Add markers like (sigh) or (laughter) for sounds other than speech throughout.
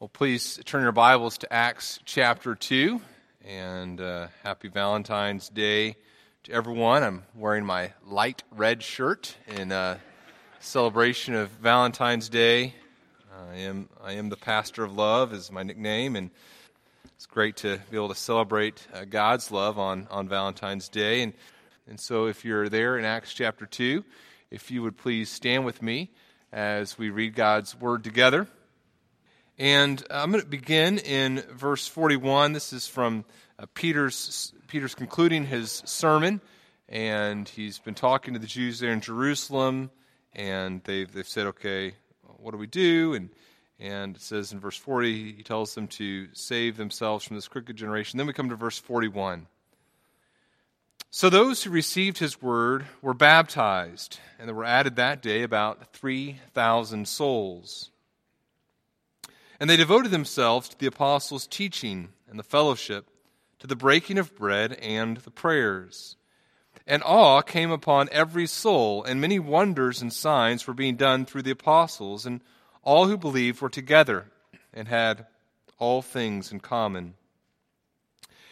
Well, please turn your Bibles to Acts chapter 2, and uh, happy Valentine's Day to everyone. I'm wearing my light red shirt in uh, celebration of Valentine's Day. I am, I am the pastor of love, is my nickname, and it's great to be able to celebrate uh, God's love on, on Valentine's Day. And, and so, if you're there in Acts chapter 2, if you would please stand with me as we read God's word together. And I'm going to begin in verse 41. This is from uh, Peter's, Peter's concluding his sermon. And he's been talking to the Jews there in Jerusalem. And they've, they've said, okay, what do we do? And, and it says in verse 40, he tells them to save themselves from this crooked generation. Then we come to verse 41. So those who received his word were baptized, and there were added that day about 3,000 souls. And they devoted themselves to the apostles' teaching and the fellowship, to the breaking of bread and the prayers. And awe came upon every soul, and many wonders and signs were being done through the apostles, and all who believed were together and had all things in common.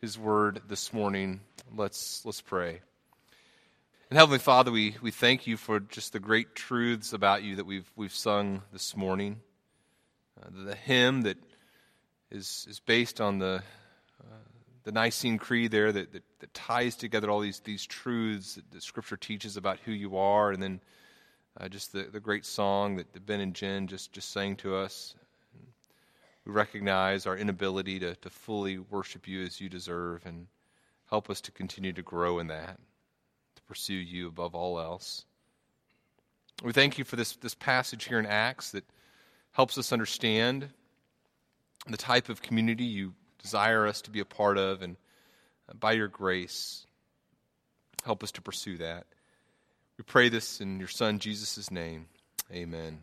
his word this morning. Let's, let's pray. And Heavenly Father, we, we thank you for just the great truths about you that we've, we've sung this morning. Uh, the hymn that is, is based on the, uh, the Nicene Creed there that, that, that, ties together all these, these truths that Scripture teaches about who you are, and then uh, just the, the great song that Ben and Jen just, just sang to us. We recognize our inability to, to fully worship you as you deserve and help us to continue to grow in that, to pursue you above all else. We thank you for this, this passage here in Acts that helps us understand the type of community you desire us to be a part of, and uh, by your grace, help us to pursue that. We pray this in your Son, Jesus' name. Amen.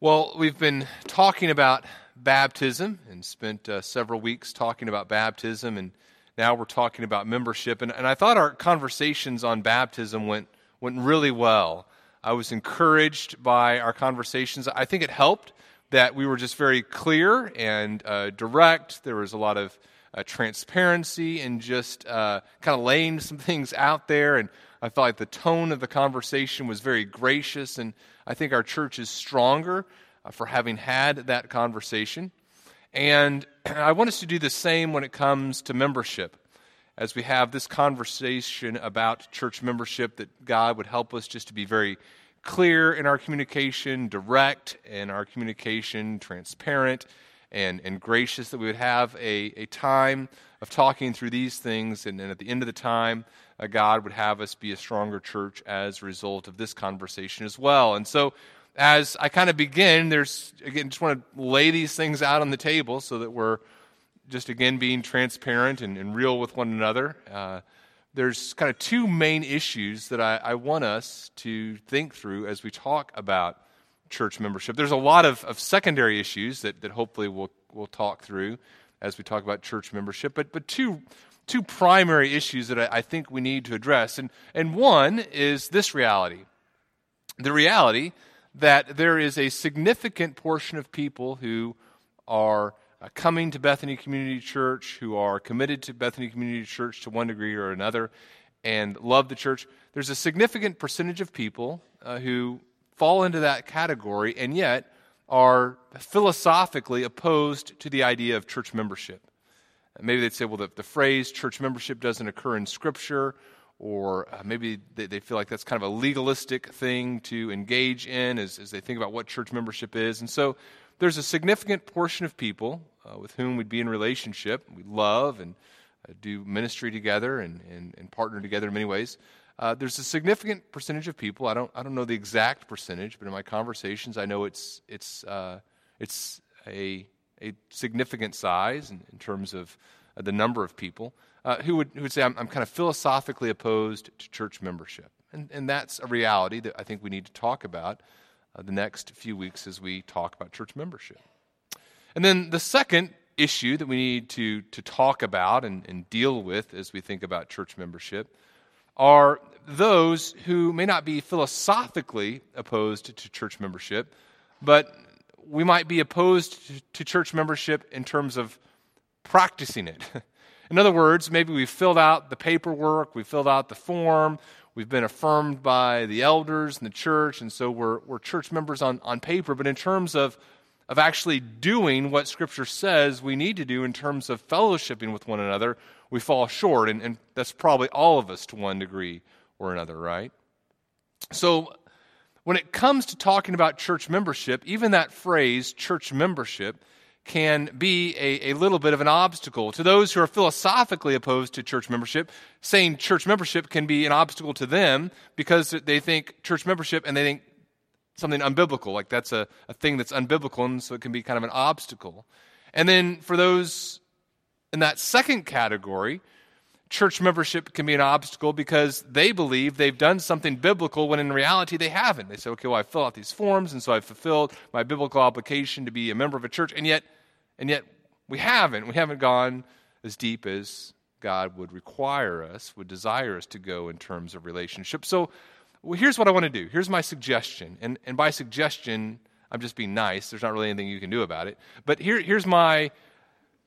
Well, we've been talking about baptism and spent uh, several weeks talking about baptism, and now we're talking about membership. And, and I thought our conversations on baptism went, went really well. I was encouraged by our conversations. I think it helped that we were just very clear and uh, direct. There was a lot of uh, transparency and just uh, kind of laying some things out there. And I felt like the tone of the conversation was very gracious. And I think our church is stronger for having had that conversation. And (clears throat) I want us to do the same when it comes to membership. As we have this conversation about church membership, that God would help us just to be very clear in our communication, direct in our communication, transparent and, and gracious, that we would have a, a time of talking through these things, and, and at the end of the time, uh, God would have us be a stronger church as a result of this conversation as well. And so as I kind of begin, there's, again, just want to lay these things out on the table so that we're just, again, being transparent and, and real with one another. Uh, there's kind of two main issues that I, I, want us to think through as we talk about church membership. There's a lot of, of secondary issues that, that hopefully we'll, we'll talk through as we talk about church membership, but, but two, two primary issues that I, I think we need to address. And, and one is this reality the reality that there is a significant portion of people who are uh, coming to Bethany Community Church, who are committed to Bethany Community Church to one degree or another, and love the church. There's a significant percentage of people uh, who fall into that category and yet are philosophically opposed to the idea of church membership. Maybe they'd say, well, the, the phrase church membership doesn't occur in Scripture, or uh, maybe they, they, feel like that's kind of a legalistic thing to engage in as, as, they think about what church membership is. And so there's a significant portion of people uh, with whom we'd be in relationship, we love and uh, do ministry together and, and, and, partner together in many ways. Uh, there's a significant percentage of people. I don't, I don't know the exact percentage, but in my conversations, I know it's, it's, uh, it's a a significant size in, in terms of uh, the number of people, uh, who, would, who would say, I'm, I'm kind of philosophically opposed to church membership. And, and that's a reality that I think we need to talk about uh, the next few weeks as we talk about church membership. And then the second issue that we need to, to talk about and, and deal with as we think about church membership are those who may not be philosophically opposed to church membership, but we might be opposed to church membership in terms of practicing it. (laughs) In other words, maybe we've filled out the paperwork, we've filled out the form, we've been affirmed by the elders and the church, and so we're, we're church members on, on paper, but in terms of, of actually doing what Scripture says we need to do in terms of fellowshipping with one another, we fall short, and, and that's probably all of us to one degree or another, right? So, when it comes to talking about church membership, even that phrase, church membership, can be a, a little bit of an obstacle. To those who are philosophically opposed to church membership, saying church membership can be an obstacle to them because they think church membership and they think something unbiblical, like that's a, a thing that's unbiblical, and so it can be kind of an obstacle. And then for those in that second category, church membership can be an obstacle because they believe they've done something biblical when in reality they haven't. They say, okay, well, I fill out these forms, and so I've fulfilled my biblical obligation to be a member of a church, and yet, and yet we haven't. We haven't gone as deep as God would require us, would desire us to go in terms of relationship. So well, here's what I want to do. Here's my suggestion. And, and by suggestion, I'm just being nice. There's not really anything you can do about it. But here, here's my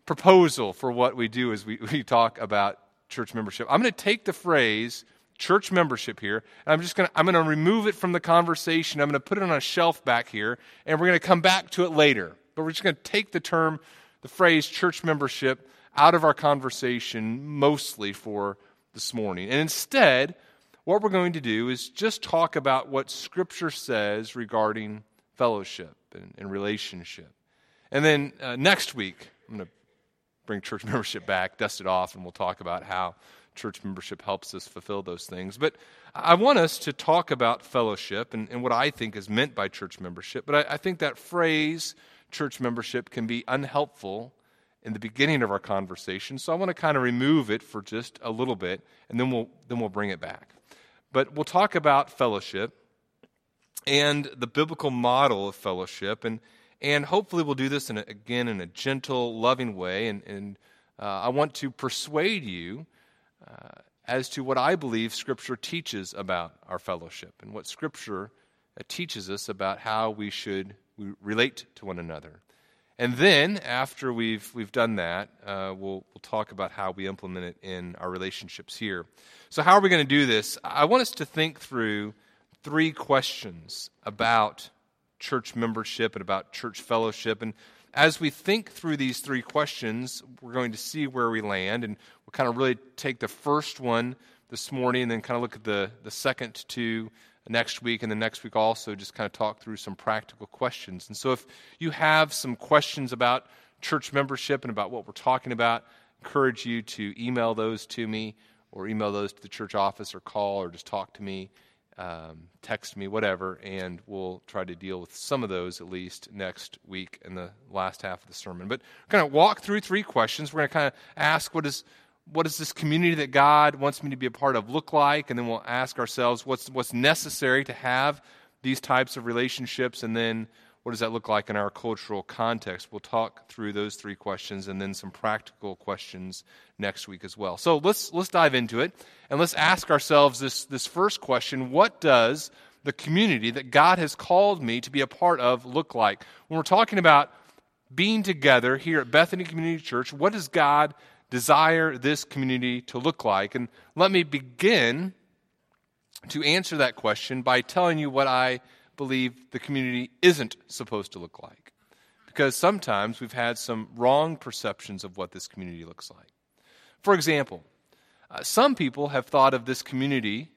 proposal for what we do as we, (laughs) we talk about church membership. I'm going to take the phrase church membership here, and I'm just going to I'm going to remove it from the conversation. I'm going to put it on a shelf back here, and we're going to come back to it later. But we're just going to take the term, the phrase church membership out of our conversation mostly for this morning. And instead, what we're going to do is just talk about what Scripture says regarding fellowship and, and relationship. And then uh, next week, I'm going to bring church (laughs) membership back, dust it off, and we'll talk about how church membership helps us fulfill those things. But I want us to talk about fellowship and, and what I think is meant by church membership. But I, I think that phrase, church membership, can be unhelpful in the beginning of our conversation. So I want to kind of remove it for just a little bit, and then we'll, then we'll bring it back. But we'll talk about fellowship and the biblical model of fellowship. And and hopefully, we'll do this in a, again in a gentle, loving way. And, and uh, I want to persuade you uh, as to what I believe Scripture teaches about our fellowship and what Scripture uh, teaches us about how we should relate to one another. And then, after we've, we've done that, uh, we'll, we'll talk about how we implement it in our relationships here. So, how are we going to do this? I want us to think through three questions about church membership and about church fellowship. And as we think through these three questions, we're going to see where we land. And we'll kind of really take the first one this morning and then kind of look at the, the second two next week. And the next week also just kind of talk through some practical questions. And so if you have some questions about church membership and about what we're talking about, I encourage you to email those to me or email those to the church office or call or just talk to me um, text me, whatever, and we'll try to deal with some of those at least next week in the last half of the sermon. But we're going to walk through three questions. We're going to kind of ask what is what does this community that God wants me to be a part of look like, and then we'll ask ourselves what's what's necessary to have these types of relationships, and then what does that look like in our cultural context? We'll talk through those three questions and then some practical questions next week as well. So let's let's dive into it and let's ask ourselves this this first question, what does the community that God has called me to be a part of look like? When we're talking about being together here at Bethany Community Church, what does God desire this community to look like? And let me begin to answer that question by telling you what I believe the community isn't supposed to look like. Because sometimes we've had some wrong perceptions of what this community looks like. For example, uh, some people have thought of this community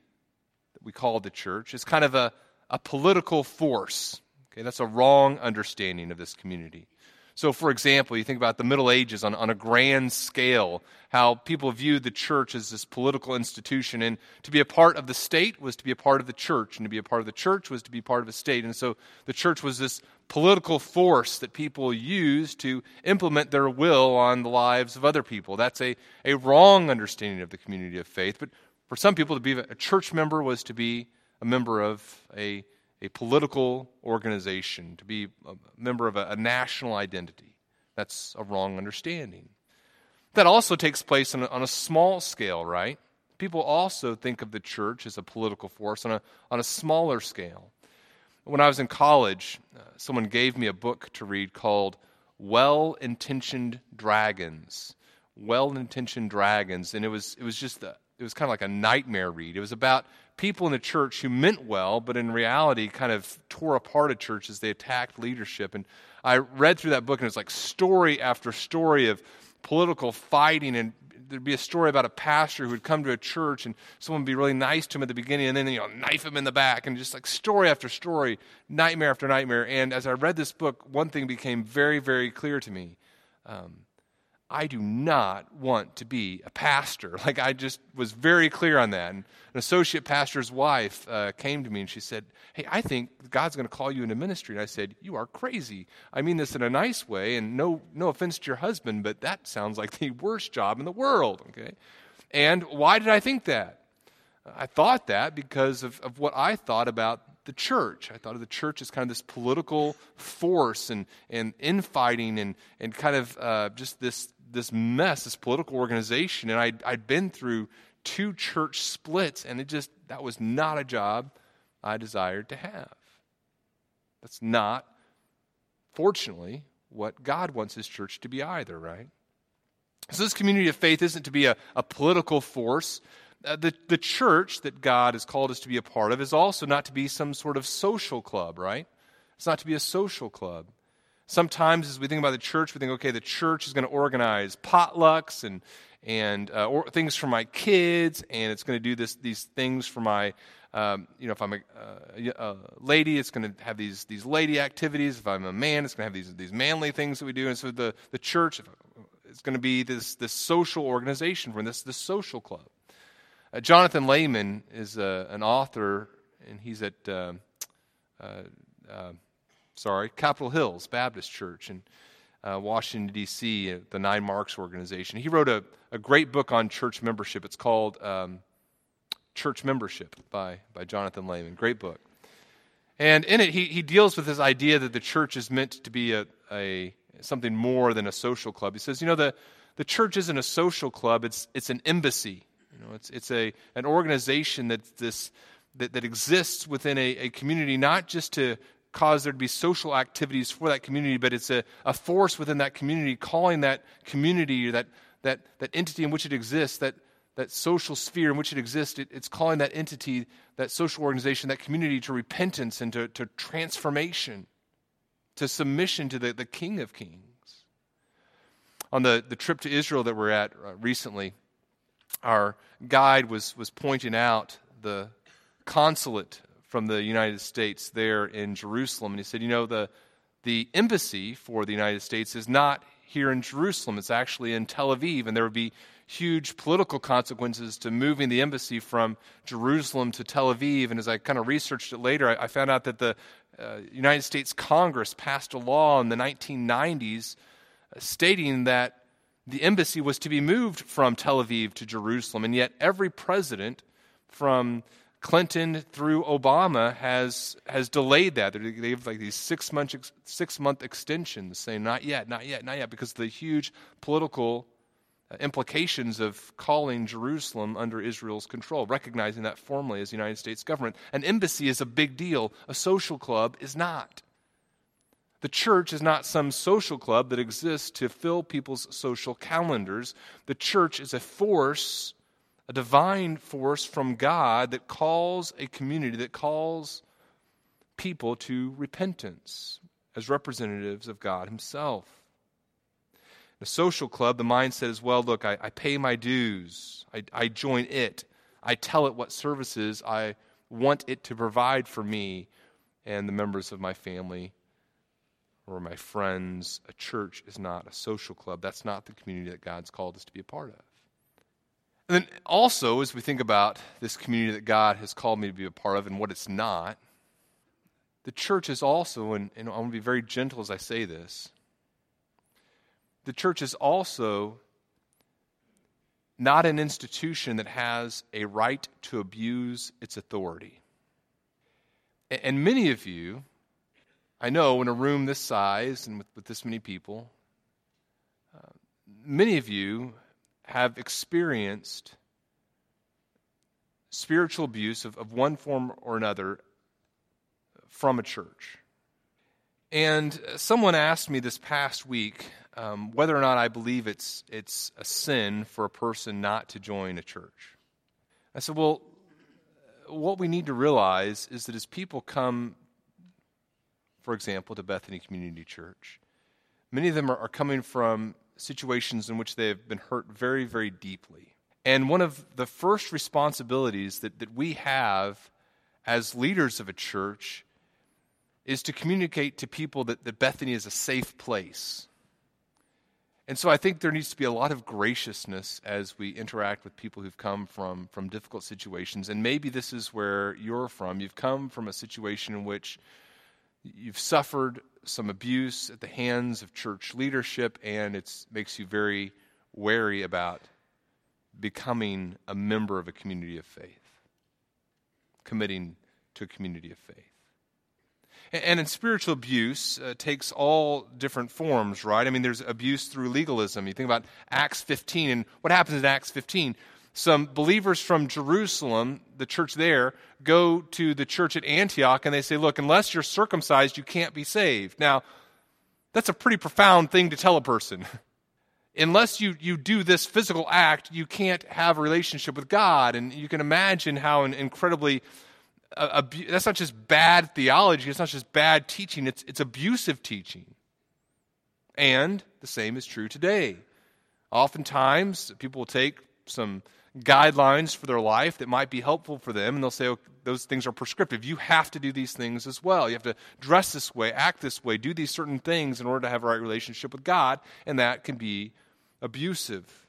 that we call the church as kind of a, a political force. Okay, that's a wrong understanding of this community. So, for example, you think about the Middle Ages on, on a grand scale, how people viewed the church as this political institution. And to be a part of the state was to be a part of the church, and to be a part of the church was to be part of a state. And so the church was this political force that people used to implement their will on the lives of other people. That's a, a wrong understanding of the community of faith. But for some people, to be a church member was to be a member of a a political organization, to be a member of a, a national identity. That's a wrong understanding. That also takes place on a, on a, small scale, right? People also think of the church as a political force on a, on a smaller scale. When I was in college, uh, someone gave me a book to read called Well Intentioned Dragons. Well Intentioned Dragons. And it was, it was just a, it was kind of like a nightmare read. It was about people in the church who meant well, but in reality kind of tore apart a church as they attacked leadership. And I read through that book, and it's like story after story of political fighting and there'd be a story about a pastor who would come to a church and someone would be really nice to him at the beginning and then you know knife him in the back and just like story after story nightmare after nightmare and as i read this book one thing became very very clear to me um, I do not want to be a pastor. (laughs) Like, I just was very clear on that. And an associate pastor's wife uh, came to me and she said, Hey, I think God's going to call you into ministry. And I said, You are crazy. I mean this in a nice way, and no, no offense to your husband, but that sounds like the (laughs) worst job in the world. Okay? And why did I think that? I thought that because of, of what I thought about the church. I thought of the church as kind of this political force and, and infighting and, and kind of uh, just this this mess, this political organization, and I'd, I'd been through two church splits, and it just, that was not a job I desired to have. That's not, fortunately, what God wants His church to be either, right? So, this community of faith isn't to be a, a political force. Uh, the, the church that God has called us to be a part of is also not to be some sort of social club, right? It's not to be a social club. Sometimes, as we think about the church, we think, okay, the church is going to organize potlucks and and uh, or things for my kids, and it's going to do this these things for my, um, you know, if I'm a, uh, a lady, it's going to have these these lady activities. If I'm a man, it's going to have these these manly things that we do. And so the the church is going to be this this social organization for this this social club. Uh, Jonathan Leeman is uh, an author, and he's at. Sorry, Capitol Hills Baptist Church in uh, Washington, D.C., uh, the Nine Marks organization. He wrote a, a great book on church membership. It's called um, Church Membership by, by Jonathan Leeman. Great book. And in it, he, he deals with this idea that the church is meant to be a, a something more than a social club. He says, you know, the, the church isn't a social club, it's, it's an embassy. You know, it's, it's a, an organization that's this, that, that exists within a, a community, not just to cause there to be social activities for that community, but it's a, a force within that community calling that community, that, that, that entity in which it exists, that, that social sphere in which it exists, it, it's calling that entity, that social organization, that community to repentance and to, to transformation, to submission to the, the King of Kings. On the, the trip to Israel that we're at uh, recently, our guide was, was pointing out the consulate from the United States there in Jerusalem. And he said, You know, the, the embassy for the United States is not here in Jerusalem, it's actually in Tel Aviv. And there would be huge political consequences to moving the embassy from Jerusalem to Tel Aviv. And as I kind of researched it later, I, I found out that the uh, United States Congress passed a law in the 1990s uh, stating that the embassy was to be moved from Tel Aviv to Jerusalem. And yet, every president from Clinton through Obama has has delayed that. They have like these six month six month extensions, saying not yet, not yet, not yet, because of the huge political uh, implications of calling Jerusalem under Israel's control, recognizing that formally as the United States government. An embassy is a big deal. A social club is not. The church is not some social club that exists to fill people's social calendars. The church is a force a divine force from God that calls a community, that calls people to repentance as representatives of God Himself. In a social club, the mindset is well, look, I, I pay my dues, I, I join it, I tell it what services I want it to provide for me and the members of my family or my friends. A church is not a social club. That's not the community that God's called us to be a part of. And then also, as we think about this community that God has called me to be a part of and what it's not, the church is also, and, and I want to be very gentle as I say this, the church is also not an institution that has a right to abuse its authority. And many of you, I know in a room this size and with, with this many people, uh, many of you have experienced spiritual abuse of, of one form or another from a church. And someone asked me this past week um, whether or not I believe it's, it's a sin for a person not to join a church. I said, well, what we need to realize is that as people come, for example, to Bethany Community Church, many of them are, are coming from situations in which they have been hurt very, very deeply. And one of the first responsibilities that, that we have as leaders of a church is to communicate to people that, that Bethany is a safe place. And so I think there needs to be a lot of graciousness as we interact with people who've come from, from difficult situations. And maybe this is where you're from. You've come from a situation in which you've suffered some abuse at the hands of church leadership, and it makes you very wary about becoming a member of a community of faith, committing to a community of faith. And in spiritual abuse uh, takes all different forms, right? I mean, there's abuse through legalism. You think about Acts 15, and what happens in Acts 15? Some believers from Jerusalem, the church there, go to the church at Antioch and they say, Look, unless you're circumcised, you can't be saved. Now, that's a pretty profound thing to tell a person. (laughs) unless you, you do this physical act, you can't have a relationship with God. And you can imagine how an incredibly uh, that's not just bad theology, it's not just bad teaching, it's, it's abusive teaching. And the same is true today. Oftentimes, people will take some guidelines for their life that might be helpful for them, and they'll say, oh, those things are prescriptive. You have to do these things as well. You have to dress this way, act this way, do these certain things in order to have a right relationship with God, and that can be abusive.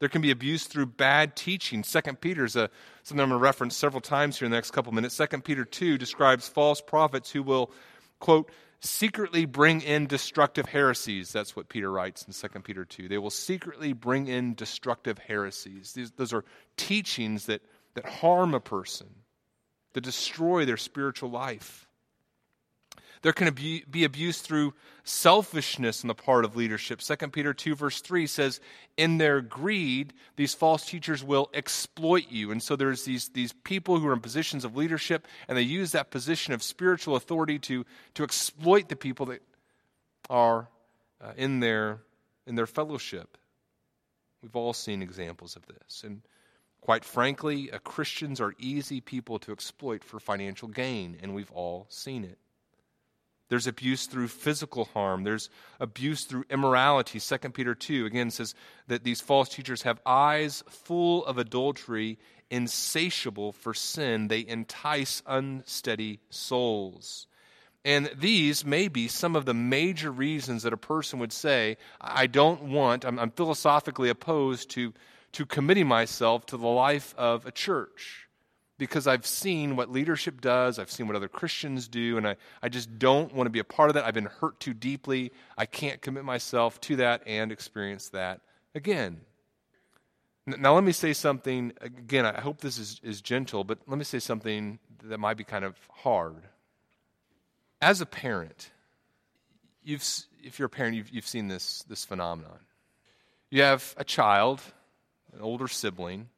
There can be abuse through bad teaching. Second Peter is a, something I'm going to reference several times here in the next couple minutes. Second Peter 2 describes false prophets who will, quote, secretly bring in destructive heresies. That's what Peter writes in Second Peter 2. They will secretly bring in destructive heresies. These, those are teachings that, that harm a person, that destroy their spiritual life. There can be abuse through selfishness on the part of leadership. 2 Peter 2, verse 3 says, In their greed, these false teachers will exploit you. And so there's these, these people who are in positions of leadership, and they use that position of spiritual authority to, to exploit the people that are uh, in, their, in their fellowship. We've all seen examples of this. And quite frankly, uh, Christians are easy people to exploit for financial gain, and we've all seen it. There's abuse through physical harm. There's abuse through immorality. 2 Peter 2 again says that these false teachers have eyes full of adultery, insatiable for sin. They entice unsteady souls. And these may be some of the major reasons that a person would say, I don't want, I'm, I'm philosophically opposed to, to committing myself to the life of a church because I've seen what leadership does, I've seen what other Christians do, and I, I just don't want to be a part of that. I've been hurt too deeply. I can't commit myself to that and experience that again. Now, let me say something, again, I hope this is, is gentle, but let me say something that might be kind of hard. As a parent, you've, if you're a parent, you've, you've seen this, this phenomenon. You have a child, an older sibling,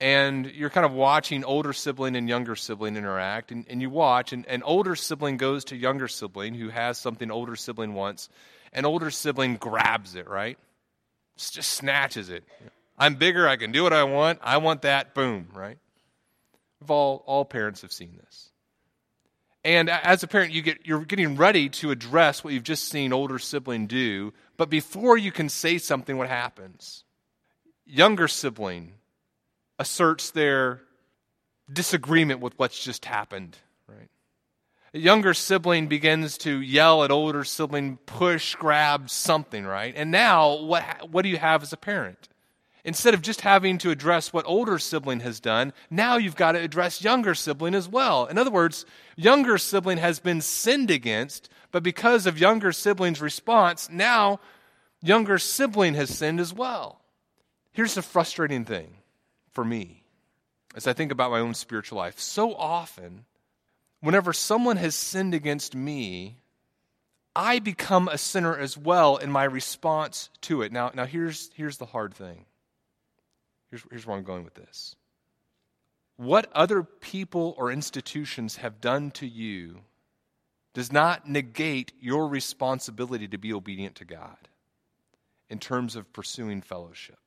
and you're kind of watching older sibling and younger sibling interact and, and you watch and, and older sibling goes to younger sibling who has something older sibling wants and older sibling grabs it right? Just snatches it. I'm bigger i can do what i want i want that boom right? All all parents have seen this. And as a parent you get you're getting ready to address what you've just seen older sibling do but before you can say something what happens? Younger sibling asserts their disagreement with what's just happened, right? A younger sibling begins to yell at older sibling, push, grab something, right? And now, what, what do you have as a parent? Instead of just having to address what older sibling has done, now you've got to address younger sibling as well. In other words, younger sibling has been sinned against, but because of younger sibling's response, now younger sibling has sinned as well. Here's the frustrating thing for me as I think about my own spiritual life. So often, whenever someone has sinned against me, I become a sinner as well in my response to it. Now, now here's, here's the hard thing. Here's, here's where I'm going with this. What other people or institutions have done to you does not negate your responsibility to be obedient to God in terms of pursuing fellowship.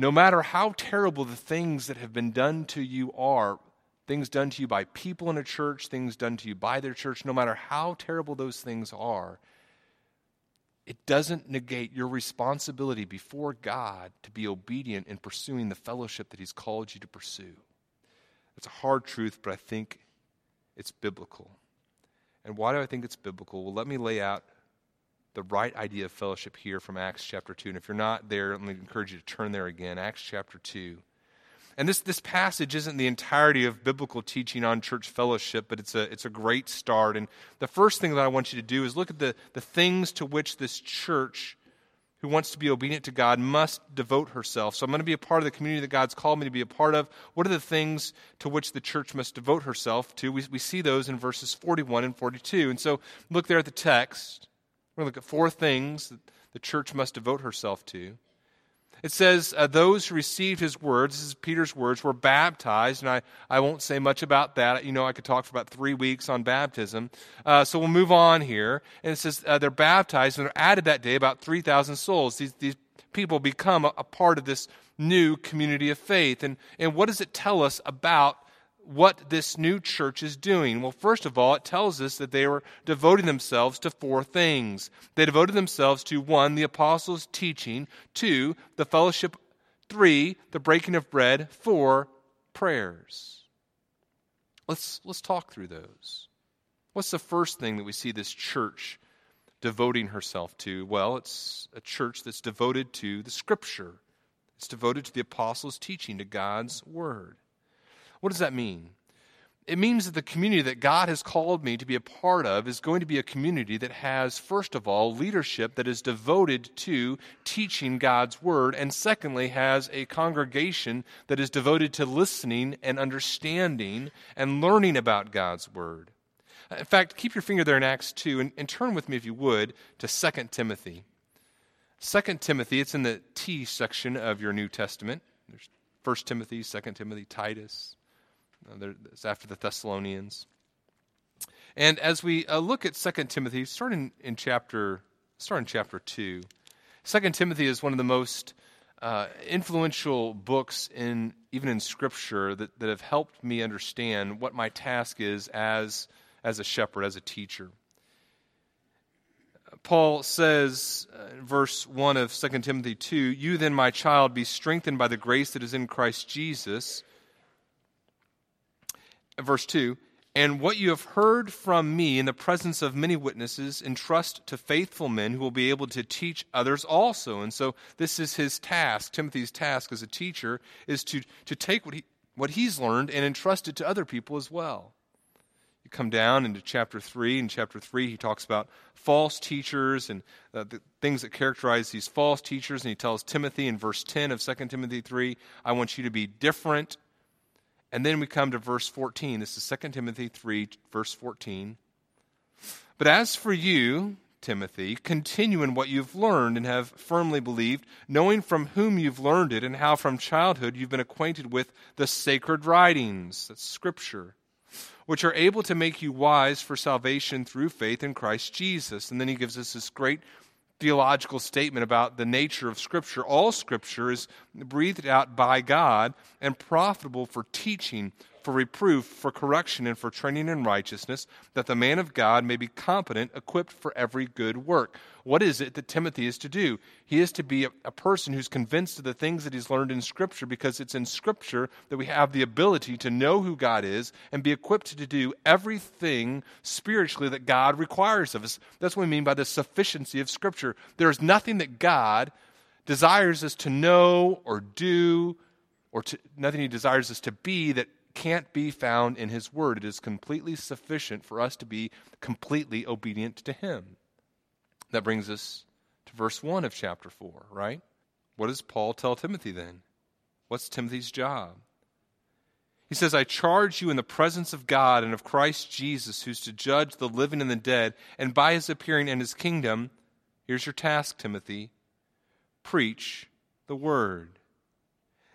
No matter how terrible the things that have been done to you are, things done to you by people in a church, things done to you by their church, no matter how terrible those things are, it doesn't negate your responsibility before God to be obedient in pursuing the fellowship that He's called you to pursue. It's a hard truth, but I think it's biblical. And why do I think it's biblical? Well, let me lay out the right idea of fellowship here from Acts chapter 2. And if you're not there, let me encourage you to turn there again. Acts chapter 2. And this, this passage isn't the entirety of biblical teaching on church fellowship, but it's a, it's a great start. And the first thing that I want you to do is look at the, the things to which this church who wants to be obedient to God must devote herself. So I'm going to be a part of the community that God's called me to be a part of. What are the things to which the church must devote herself to? We, we see those in verses 41 and 42. And so look there at the text. Going to look at four things that the church must devote herself to. It says, uh, Those who received his words, this is Peter's words, were baptized. And I, I won't say much about that. You know, I could talk for about three weeks on baptism. Uh, so we'll move on here. And it says uh, they're baptized, and they're added that day about 3,000 souls. These, these people become a, a part of this new community of faith. And, and what does it tell us about what this new church is doing? Well, first of all, it tells us that they were devoting themselves to four things. They devoted themselves to one, the apostles' teaching, two, the fellowship, three, the breaking of bread, four, prayers. Let's, let's talk through those. What's the first thing that we see this church devoting herself to? Well, it's a church that's devoted to the scripture. It's devoted to the apostles' teaching, to God's word. What does that mean? It means that the community that God has called me to be a part of is going to be a community that has, first of all, leadership that is devoted to teaching God's word, and secondly, has a congregation that is devoted to listening and understanding and learning about God's word. In fact, keep your finger there in Acts 2 and, and turn with me, if you would, to 2 Timothy. 2 Timothy, it's in the T section of your New Testament. There's 1 Timothy, 2 Timothy, Titus. Uh, it's after the Thessalonians. And as we uh, look at 2 Timothy, starting in chapter, start in chapter 2, 2 Timothy is one of the most uh, influential books in even in Scripture that, that have helped me understand what my task is as, as a shepherd, as a teacher. Paul says uh, in verse 1 of 2 Timothy 2 You then, my child, be strengthened by the grace that is in Christ Jesus verse 2 and what you have heard from me in the presence of many witnesses, entrust to faithful men who will be able to teach others also. And so, this is his task. Timothy's task as a teacher is to, to take what, he, what he's learned and entrust it to other people as well. You come down into chapter 3. In chapter 3, he talks about false teachers and uh, the things that characterize these false teachers. And he tells Timothy in verse 10 of 2 Timothy 3 I want you to be different and then we come to verse 14. This is 2 Timothy 3, verse 14. But as for you, Timothy, continue in what you've learned and have firmly believed, knowing from whom you've learned it and how from childhood you've been acquainted with the sacred writings, that's Scripture, which are able to make you wise for salvation through faith in Christ Jesus. And then he gives us this great theological statement about the nature of Scripture. All Scripture is breathed out by God and profitable for teaching, for reproof, for correction, and for training in righteousness, that the man of God may be competent, equipped for every good work. What is it that Timothy is to do? He is to be a, a, person who's convinced of the things that he's learned in Scripture because it's in Scripture that we have the ability to know who God is and be equipped to do everything spiritually that God requires of us. That's what we mean by the sufficiency of Scripture. There is nothing that God desires us to know or do or to, nothing he desires us to be that can't be found in his word. It is completely sufficient for us to be completely obedient to him. That brings us to verse 1 of chapter 4, right? What does Paul tell Timothy then? What's Timothy's job? He says, I charge you in the presence of God and of Christ Jesus, who's to judge the living and the dead, and by his appearing in his kingdom, here's your task, Timothy preach the word.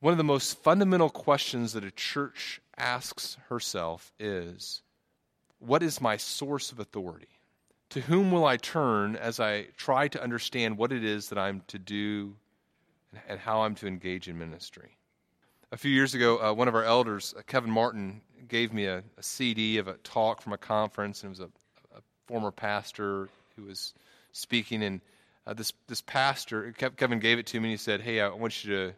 One of the most fundamental questions that a church asks herself is What is my source of authority? To whom will I turn as I try to understand what it is that I'm to do and how I'm to engage in ministry? A few years ago, uh, one of our elders, uh, Kevin Martin, gave me a, a, CD of a talk from a conference, and it was a, a former pastor who was speaking. And uh, this this pastor, Kevin gave it to me, and he said, "Hey, I want you to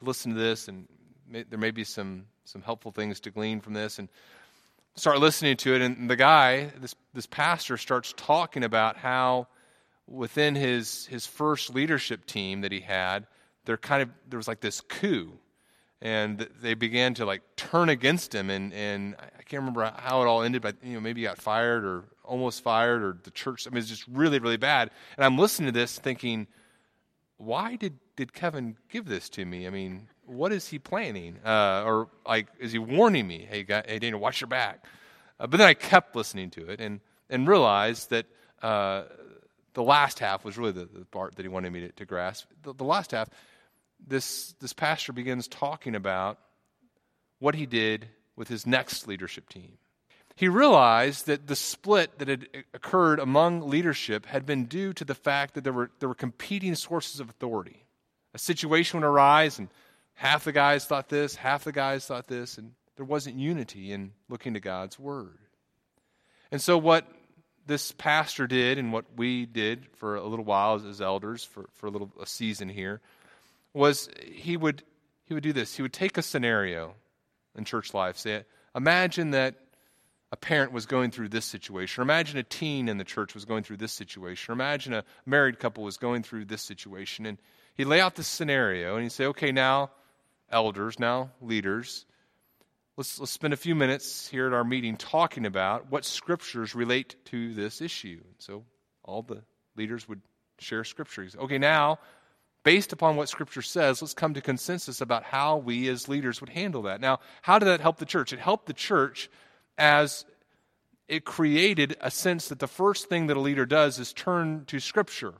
to listen to this, and may, there may be some some helpful things to glean from this. And start listening to it, and the guy, this this pastor, starts talking about how within his his first leadership team that he had, there kind of there was like this coup and they began to like turn against him and and I can't remember how it all ended but you know maybe he got fired or almost fired or the church I mean it's just really really bad and I'm listening to this thinking why did, did Kevin give this to me? I mean, what is he planning? Uh, or like, is he warning me? Hey, guy, hey, Daniel, watch your back. Uh, but then I kept listening to it and, and realized that uh, the last half was really the, the, part that he wanted me to, to grasp. The, the last half, this, this pastor begins talking about what he did with his next leadership team he realized that the split that had occurred among leadership had been due to the fact that there were, there were competing sources of authority. A situation would arise, and half the guys thought this, half the guys thought this, and there wasn't unity in looking to God's word. And so, what this pastor did, and what we did for a little while as, as elders, for, for a little a season here, was he would he would do this. He would take a scenario in church life. Say, imagine that a parent was going through this situation, or imagine a teen in the church was going through this situation, or imagine a married couple was going through this situation. And he'd lay out this scenario and he'd say, okay, now, elders, now, leaders, let's, let's spend a few minutes here at our meeting talking about what scriptures relate to this issue. And so all the leaders would share scriptures. Okay, now, based upon what Scripture says, let's come to consensus about how we as leaders would handle that. Now, how did that help the church? It helped the church as it created a sense that the first thing that a leader does is turn to Scripture.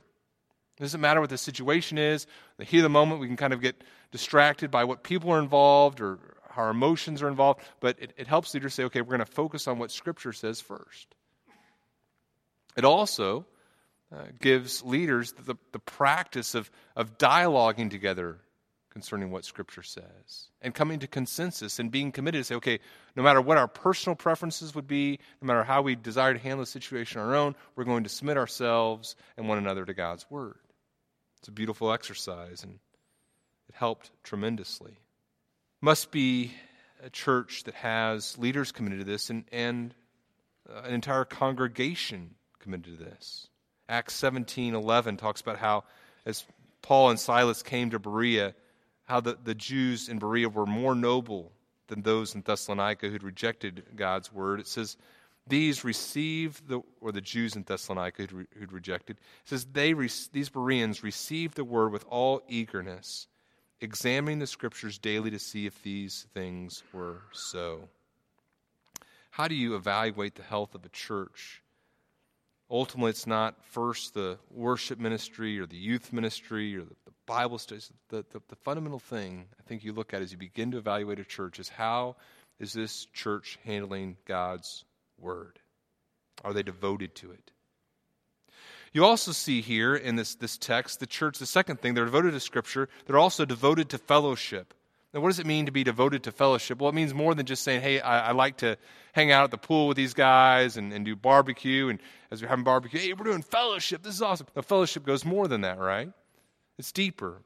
It doesn't matter what the situation is. The heat of the moment, we can kind of get distracted by what people are involved or our emotions are involved, but it, it helps leaders say, okay, we're going to focus on what Scripture says first. It also uh, gives leaders the, the practice of, of dialoguing together concerning what Scripture says and coming to consensus and being committed to say, okay, no matter what our personal preferences would be, no matter how we desire to handle the situation on our own, we're going to submit ourselves and one another to God's Word. It's a beautiful exercise and it helped tremendously. Must be a church that has leaders committed to this and, and uh, an entire congregation committed to this. Acts 17:11 talks about how as Paul and Silas came to Berea, how the, the Jews in Berea were more noble than those in Thessalonica who'd rejected God's word. It says, these received the, or the Jews in Thessalonica who'd, who'd rejected, it says, they, these Bereans received the word with all eagerness, examining the scriptures daily to see if these things were so. How do you evaluate the health of a church? Ultimately, it's not first the worship ministry or the youth ministry or the Bible studies. The, the, the fundamental thing I think you look at as you begin to evaluate a church is how is this church handling God's word? Are they devoted to it? You also see here in this, this text, the church, the second thing, they're devoted to Scripture, they're also devoted to fellowship. Now, what does it mean to be devoted to fellowship? Well, it means more than just saying, hey, I, I like to hang out at the pool with these guys and, and do barbecue. And as we're having barbecue, hey, we're doing fellowship. This is awesome. The fellowship goes more than that, right? It's deeper.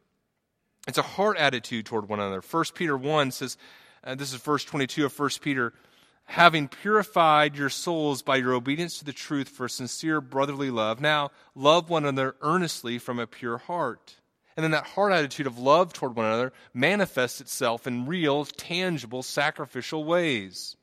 It's a heart attitude toward one another. 1 Peter 1 says, uh, this is verse 22 of 1 Peter, having purified your souls by your obedience to the truth for sincere brotherly love, now love one another earnestly from a pure heart. And then that heart attitude of love toward one another manifests itself in real, tangible, sacrificial ways.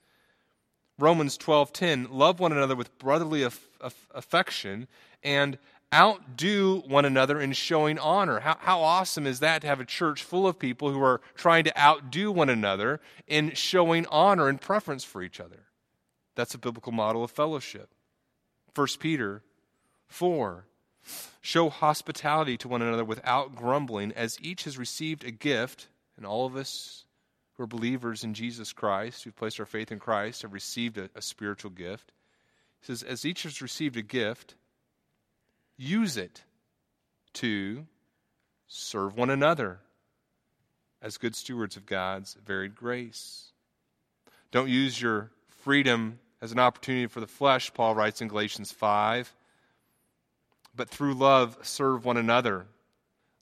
Romans 12:10 love one another with brotherly aff- aff- affection and outdo one another in showing honor. How, how awesome is that to have a church full of people who are trying to outdo one another in showing honor and preference for each other? That's a biblical model of fellowship. 1 Peter 4 Show hospitality to one another without grumbling, as each has received a gift, and all of us who are believers in Jesus Christ, who've placed our faith in Christ, have received a, a spiritual gift. He says, as each has received a gift, use it to serve one another as good stewards of God's varied grace. Don't use your freedom as an opportunity for the flesh, Paul writes in Galatians 5 but through love serve one another.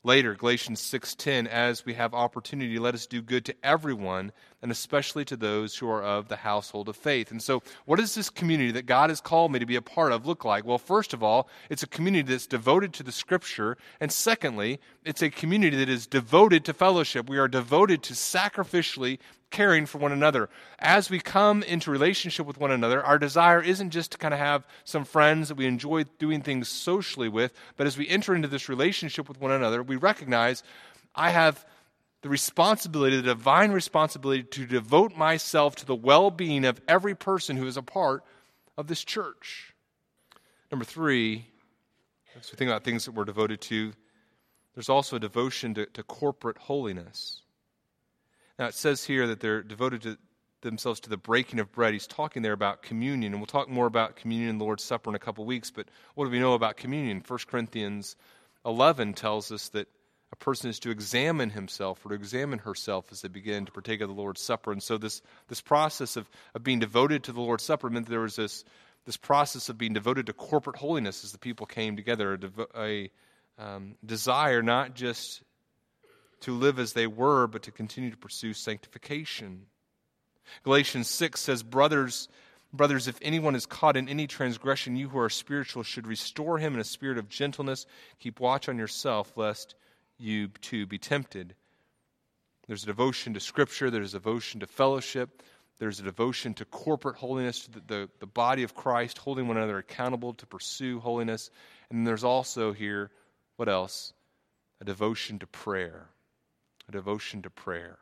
Later, Galatians 6:10, as we have opportunity, let us do good to everyone, and especially to those who are of the household of faith. And so, what does this community that God has called me to be a part of look like? Well, first of all, it's a community that's devoted to the scripture, and secondly, it's a community that is devoted to fellowship. We are devoted to sacrificially caring for one another. As we come into relationship with one another, our desire isn't just to kind of have some friends that we enjoy doing things socially with, but as we enter into this relationship with one another, we recognize I have the responsibility, the divine responsibility to devote myself to the well being of every person who is a part of this church. Number three, as we think about things that we're devoted to, there's also a devotion to, to corporate holiness. Now, it says here that they're devoted to themselves to the breaking of bread. He's talking there about communion, and we'll talk more about communion and Lord's Supper in a couple weeks. But what do we know about communion? 1 Corinthians 11 tells us that a person is to examine himself or to examine herself as they begin to partake of the Lord's Supper. And so, this, this process of, of being devoted to the Lord's Supper meant there was this, this process of being devoted to corporate holiness as the people came together, a, a um, desire not just to live as they were, but to continue to pursue sanctification. Galatians 6 says, Brothers, brothers, if anyone is caught in any transgression, you who are spiritual should restore him in a spirit of gentleness. Keep watch on yourself, lest you to be tempted. There's a devotion to Scripture, there's a devotion to fellowship, there's a devotion to corporate holiness, to the, the, the body of Christ, holding one another accountable to pursue holiness. And there's also here, what else? A devotion to prayer a devotion to prayer.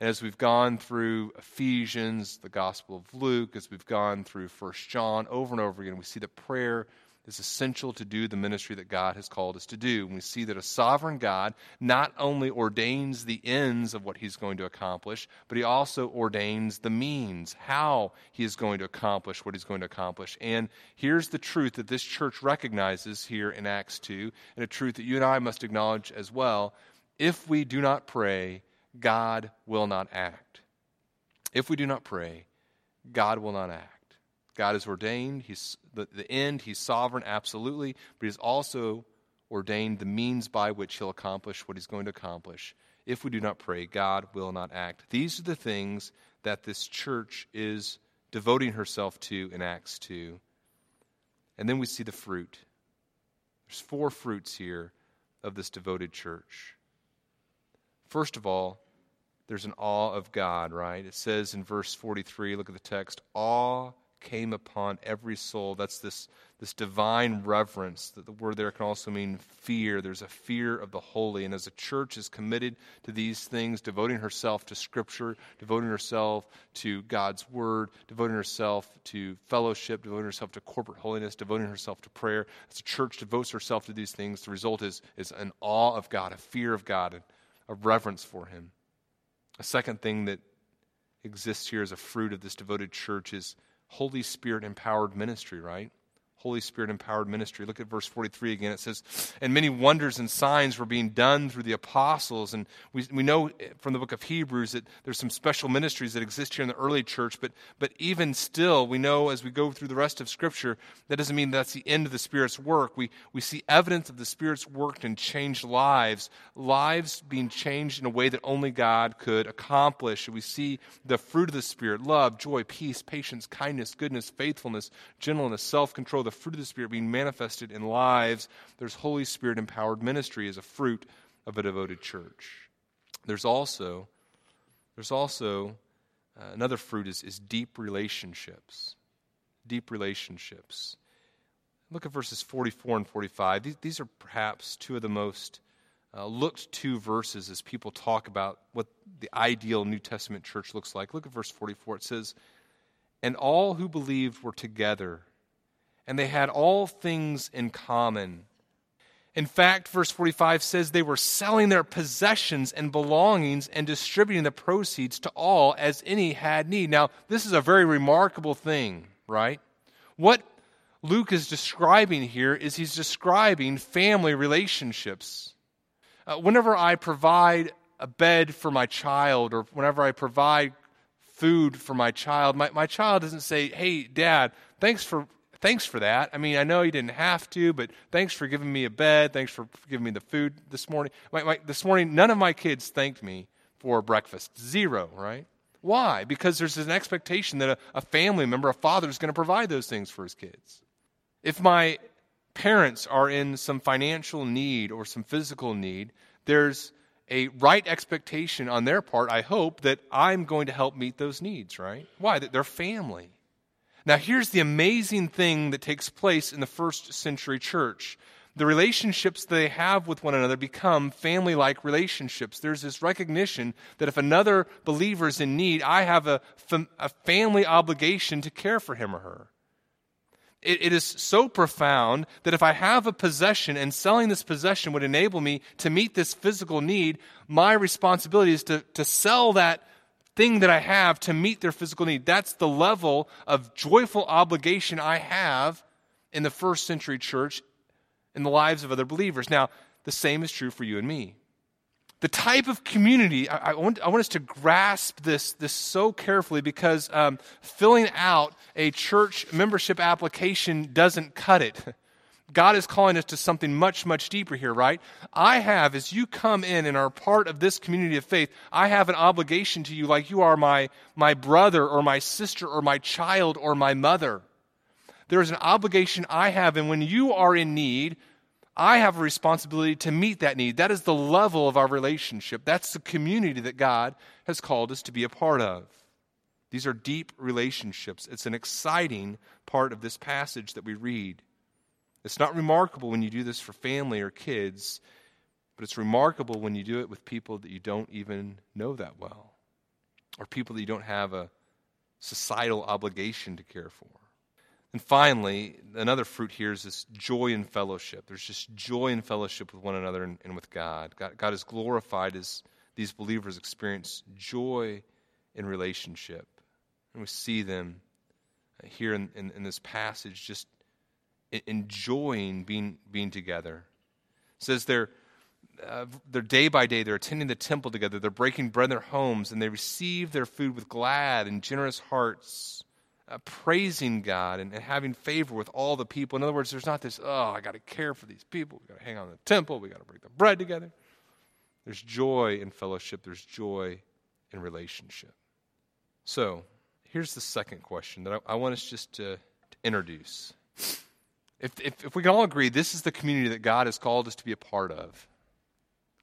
And as we've gone through Ephesians, the Gospel of Luke, as we've gone through First John over and over again, we see that prayer is essential to do the ministry that God has called us to do. And we see that a sovereign God not only ordains the ends of what he's going to accomplish, but he also ordains the means, how he is going to accomplish what he's going to accomplish. And here's the truth that this church recognizes here in Acts 2, and a truth that you and I must acknowledge as well if we do not pray, God will not act. If we do not pray, God will not act. God is ordained he's, the, the end, He's sovereign, absolutely, but He's also ordained the means by which He'll accomplish what He's going to accomplish. If we do not pray, God will not act. These are the things that this church is devoting herself to in Acts 2. And then we see the fruit. There's four fruits here of this devoted church. First of all, there's an awe of God, right? It says in verse 43, look at the text, awe came upon every soul. That's this, this divine reverence. That the word there can also mean fear. There's a fear of the holy. And as a church is committed to these things, devoting herself to Scripture, devoting herself to God's Word, devoting herself to fellowship, devoting herself to corporate holiness, devoting herself to prayer, as a church devotes herself to these things, the result is, is an awe of God, a fear of God, a reverence for Him. A second thing that exists here as a fruit of this devoted church is Holy Spirit empowered ministry, right? Holy Spirit empowered ministry. Look at verse 43 again. It says, And many wonders and signs were being done through the apostles. And we, we know from the book of Hebrews that there's some special ministries that exist here in the early church. But, but even still, we know as we go through the rest of Scripture, that doesn't mean that's the end of the Spirit's work. We, we see evidence of the Spirit's work and changed lives, lives being changed in a way that only God could accomplish. We see the fruit of the Spirit love, joy, peace, patience, kindness, goodness, faithfulness, gentleness, self control fruit of the Spirit being manifested in lives. There's Holy Spirit empowered ministry as a fruit of a devoted church. There's also, there's also uh, another fruit is, is deep relationships. Deep relationships. Look at verses 44 and 45. These, these are perhaps two of the most uh, looked to verses as people talk about what the ideal New Testament church looks like. Look at verse 44. It says, And all who believed were together and they had all things in common. In fact, verse 45 says they were selling their possessions and belongings and distributing the proceeds to all as any had need. Now, this is a very remarkable thing, right? What Luke is describing here is he's describing family relationships. Uh, whenever I provide a bed for my child or whenever I provide food for my child, my, my child doesn't say, Hey, dad, thanks for thanks for that. I mean, I know you didn't have to, but thanks for giving me a bed. Thanks for giving me the food this morning. My, my, this morning, none of my kids thanked me for breakfast. Zero, right? Why? Because there's an expectation that a, a family member, a father, is going to provide those things for his kids. If my parents are in some financial need or some physical need, there's a right expectation on their part, I hope, that I'm going to help meet those needs, right? Why? That they're family. Now, here's the amazing thing that takes place in the first century church. The relationships they have with one another become family like relationships. There's this recognition that if another believer is in need, I have a, a family obligation to care for him or her. It, it is so profound that if I have a possession and selling this possession would enable me to meet this physical need, my responsibility is to, to sell that thing that I have to meet their physical need. That's the level of joyful obligation I have in the first century church in the lives of other believers. Now, the same is true for you and me. The type of community, I, I, want, I want, us to grasp this, this so carefully because um, filling out a church membership application doesn't cut it. (laughs) God is calling us to something much, much deeper here, right? I have, as you come in and are part of this community of faith, I have an obligation to you like you are my, my brother or my sister or my child or my mother. There is an obligation I have, and when you are in need, I have a responsibility to meet that need. That is the level of our relationship. That's the community that God has called us to be a part of. These are deep relationships. It's an exciting part of this passage that we read. It's not remarkable when you do this for family or kids, but it's remarkable when you do it with people that you don't even know that well, or people that you don't have a societal obligation to care for. And finally, another fruit here is this joy in fellowship. There's just joy in fellowship with one another and, and with God. God. God is glorified as these believers experience joy in relationship. And we see them here in, in, in this passage just enjoying being, being together. It says they're, uh, they're day by day, they're attending the temple together, they're breaking bread in their homes, and they receive their food with glad and generous hearts, uh, praising God and, and, having favor with all the people. In other words, there's not this, oh, I got to care for these people, we got to hang on the temple, we got to break the bread together. There's joy in fellowship, there's joy in relationship. So, here's the second question that I, I want us just to, to introduce. If, if, if we can all agree, this is the community that God has called us to be a part of.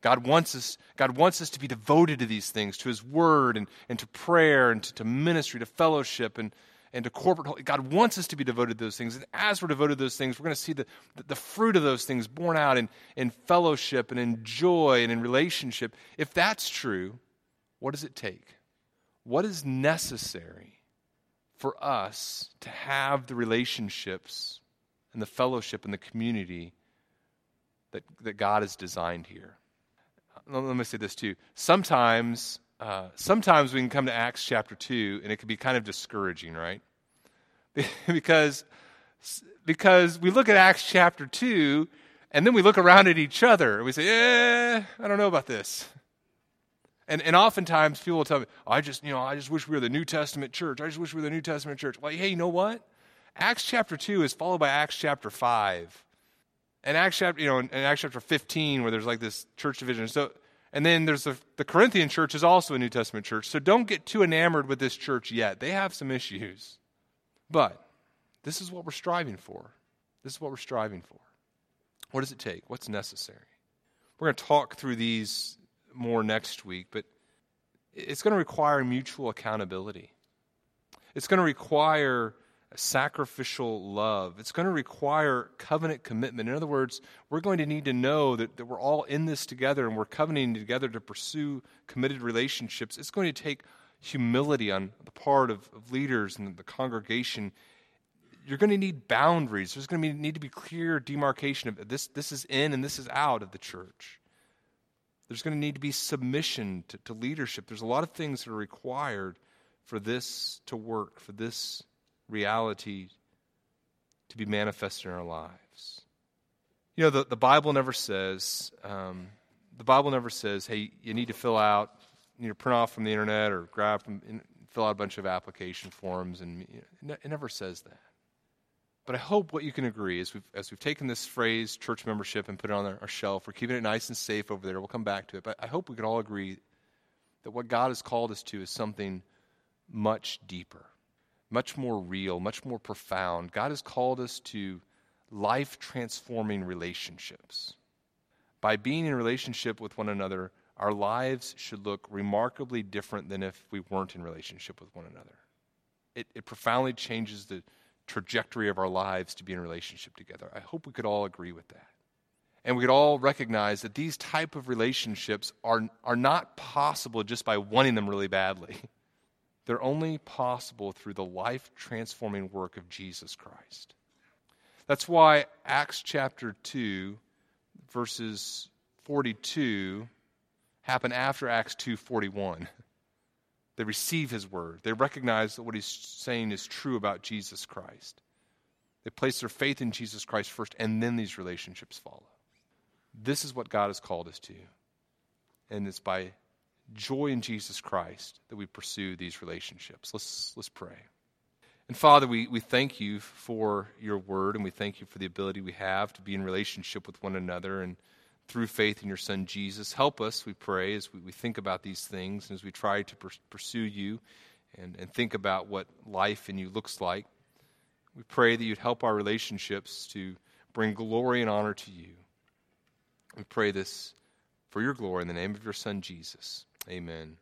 God wants us, God wants us to be devoted to these things, to His Word and, and to prayer and to, to ministry, to fellowship. And, and to corporate. God wants us to be devoted to those things. And as we're devoted to those things, we're going to see the, the fruit of those things borne out in, in fellowship and in joy and in relationship. If that's true, what does it take? What is necessary for us to have the relationships and the fellowship and the community that, that God has designed here? Let me say this too. Sometimes uh, sometimes we can come to Acts chapter 2 and it can be kind of discouraging, right? (laughs) because, because we look at Acts chapter 2 and then we look around at each other and we say, eh, I don't know about this. And, and oftentimes people will tell me, I just, you know, I just wish we were the New Testament church. I just wish we were the New Testament church. Well, hey, you know what? Acts chapter 2 is followed by Acts chapter 5. And Acts chapter, you know, in Acts chapter 15, where there's like this church division. So and then there's the, the Corinthian church is also a New Testament church. So don't get too enamored with this church yet. They have some issues. But this is what we're striving for. This is what we're striving for. What does it take? What's necessary? We're going to talk through these more next week, but it's going to require mutual accountability. It's going to require sacrificial love. It's going to require covenant commitment. In other words, we're going to need to know that, that we're all in this together and we're covenanting together to pursue committed relationships. It's going to take humility on the part of, of leaders and the congregation. You're going to need boundaries. There's going to be, need to be clear demarcation of this, this is in and this is out of the church. There's going to need to be submission to, to leadership. There's a lot of things that are required for this to work, for this reality to be manifested in our lives. You know, the, the Bible never says, um, the Bible never says, hey, you need to fill out, you to print off from the internet or grab from, fill out a bunch of application forms, and you know, it never says that. But I hope what you can agree is we've, as we've taken this phrase, church membership, and put it on our shelf, we're keeping it nice and safe over there. We'll come back to it. But I hope we can all agree that what God has called us to is something much deeper much more real, much more profound. God has called us to life transforming relationships. By being in relationship with one another, our lives should look remarkably different than if we weren't in relationship with one another. It, it profoundly changes the trajectory of our lives to be in relationship together. I hope we could all agree with that. And we could all recognize that these type of relationships are, are not possible just by wanting them really badly. (laughs) They're only possible through the life transforming work of Jesus Christ. That's why Acts chapter 2, verses 42, happen after Acts 2:41. (laughs) They receive his word. They recognize that what he's saying is true about Jesus Christ. They place their faith in Jesus Christ first, and then these relationships follow. This is what God has called us to. And it's by joy in Jesus Christ that we pursue these relationships. Let's, let's pray. And Father, we, we thank you for your word, and we thank you for the ability we have to be in relationship with one another and through faith in your Son Jesus. Help us, we pray, as we, we think about these things and as we try to pursue you and, and think about what life in you looks like. We pray that you'd help our relationships to bring glory and honor to you. We pray this for your glory in the name of your Son, Jesus. Amen.